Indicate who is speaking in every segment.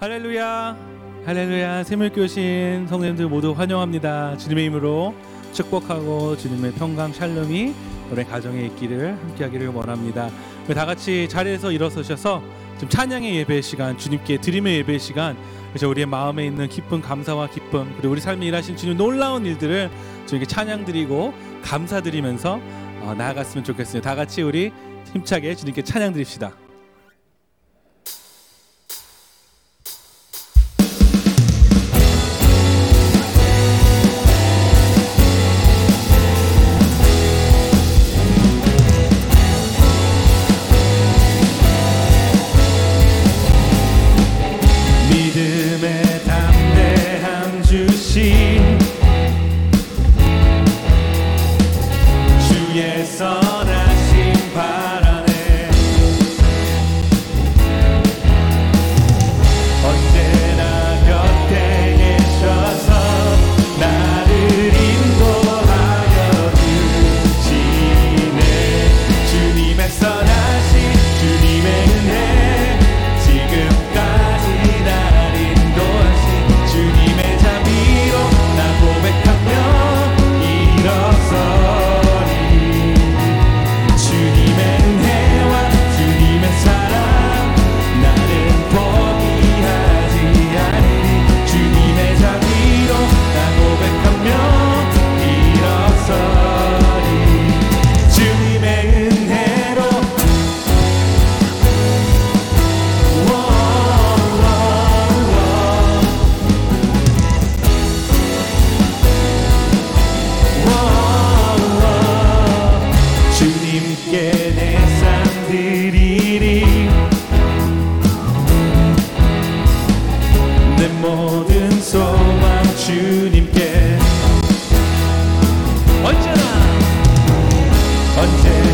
Speaker 1: 할렐루야. 할렐루야. 세물교신 성님들 모두 환영합니다. 주님의 힘으로 축복하고 주님의 평강 샬롬이 우리 가정에 있기를 함께하기를 원합니다. 다 같이 자리에서 일어서셔서 좀 찬양의 예배 시간 주님께 드림의 예배 시간 그래서 우리의 마음에 있는 깊은 감사와 기쁨 그리고 우리 삶에 일하신 주님 놀라운 일들을 저에게 찬양 드리고 감사드리면서 어, 나아갔으면 좋겠습니다. 다 같이 우리 힘차게 주님께 찬양 드립시다. 团结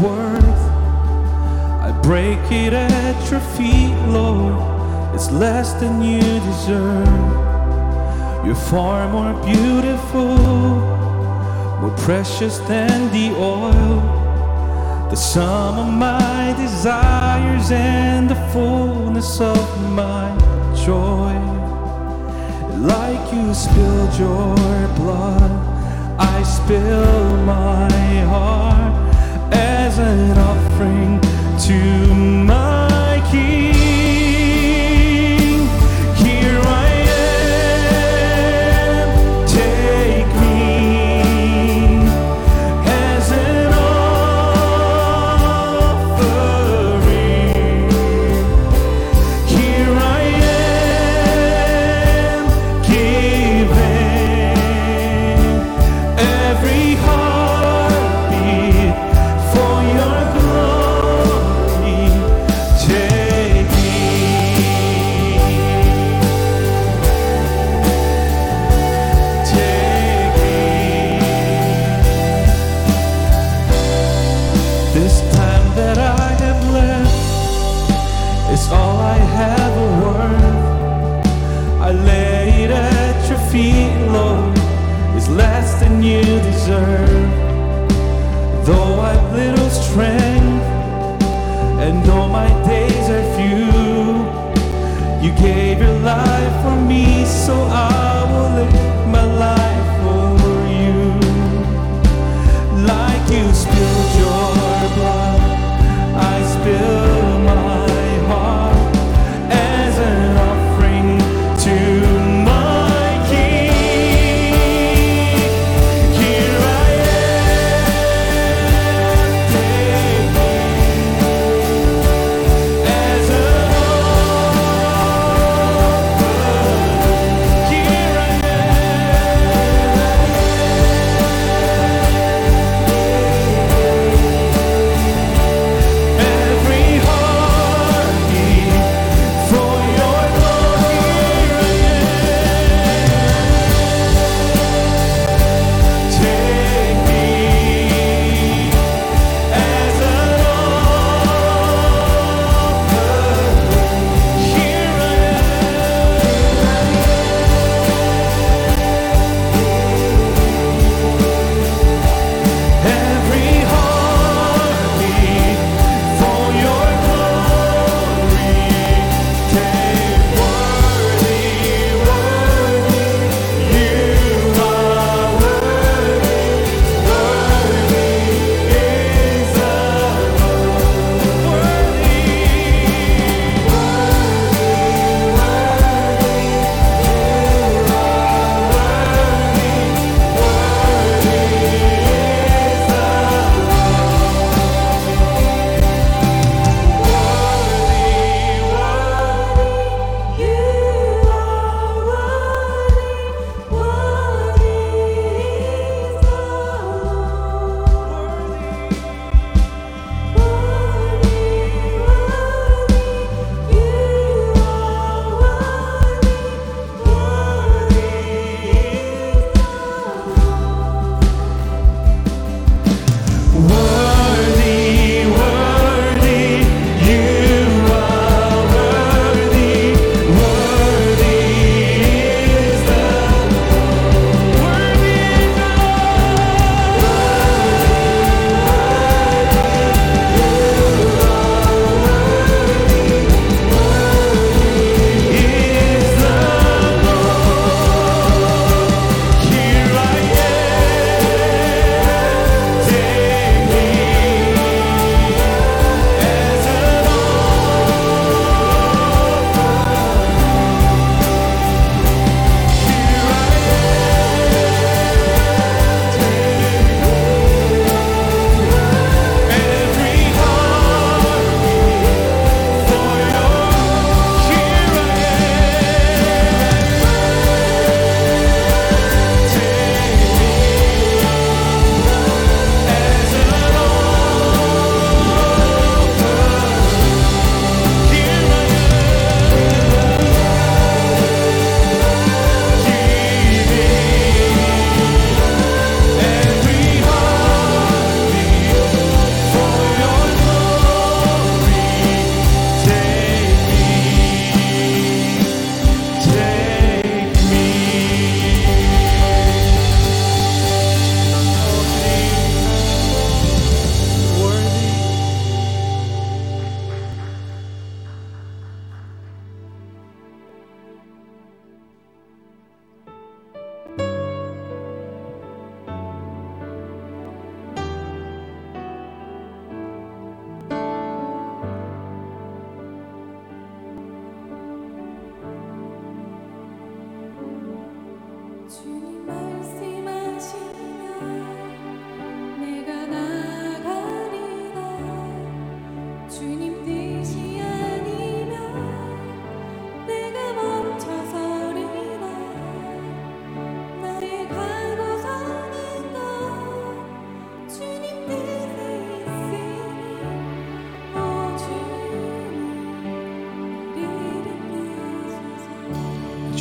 Speaker 1: worth. I break it at your feet, Lord. It's less than you deserve. You're far more beautiful, more precious than the oil. The sum of my desires and the fullness of my joy. Like you spilled your blood, I spill my heart an offering to my less than you deserve. Though I've little strength, and though my days are few, you gave your life for me, so I will live my life for you like you spilled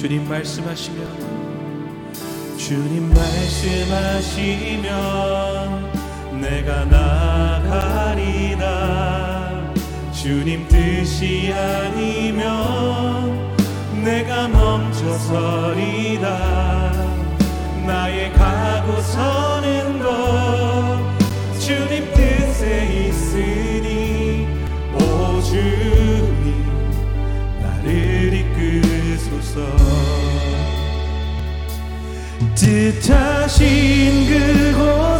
Speaker 2: 주님 말씀하시면
Speaker 1: 주님 말씀하시면 내가 나가리다. 주님 뜻이 아니면 내가 멈춰서리다. 나의 가고 서는 것 주님 뜻에 있으니 오 주님 나를 이끄소서 뜻하신 그곳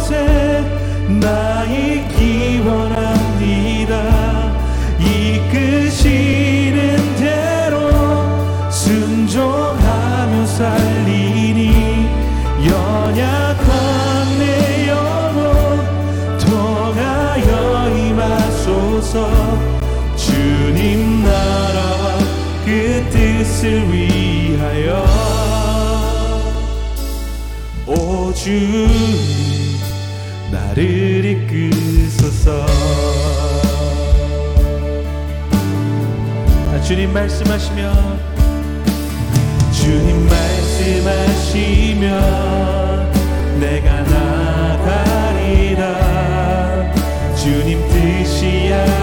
Speaker 1: 주님 나를 이끄소서.
Speaker 2: 아, 주님 말씀하시면
Speaker 1: 주님 말씀하시면 내가 나가리라. 주님 뜻이 아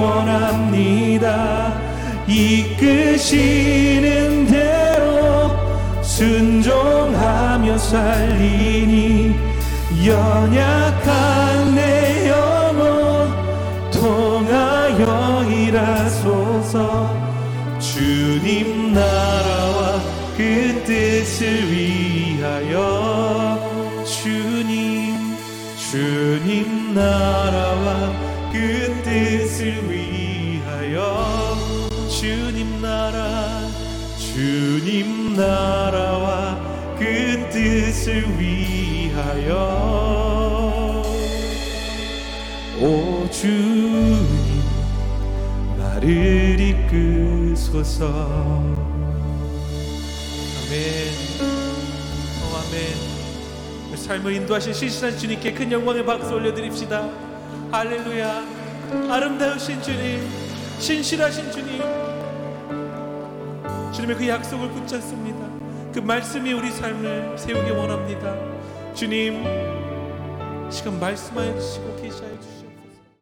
Speaker 1: 원합니다. 이끄시는 대로 순종하며 살리니 연약한 내 영혼 통하여 일하소서. 주님 나라와 그 뜻을 위하여. 주님 주님 나라와 그 뜻을 위하여 주님 나라 주님 나라와 그 뜻을 위하여 오 주님 나를 이끄소서
Speaker 2: 아멘. 오, 아멘. 우리 삶을 인도하신 신실한 주님께 큰 영광의 박수 올려드립시다. 할렐루야. 아름다우신 주님, 신실하신 주님. 주님의 그 약속을 붙잡습니다. 그 말씀이 우리 삶을 세우기 원합니다. 주님, 지금 말씀하여 주시고 계시하여 주시고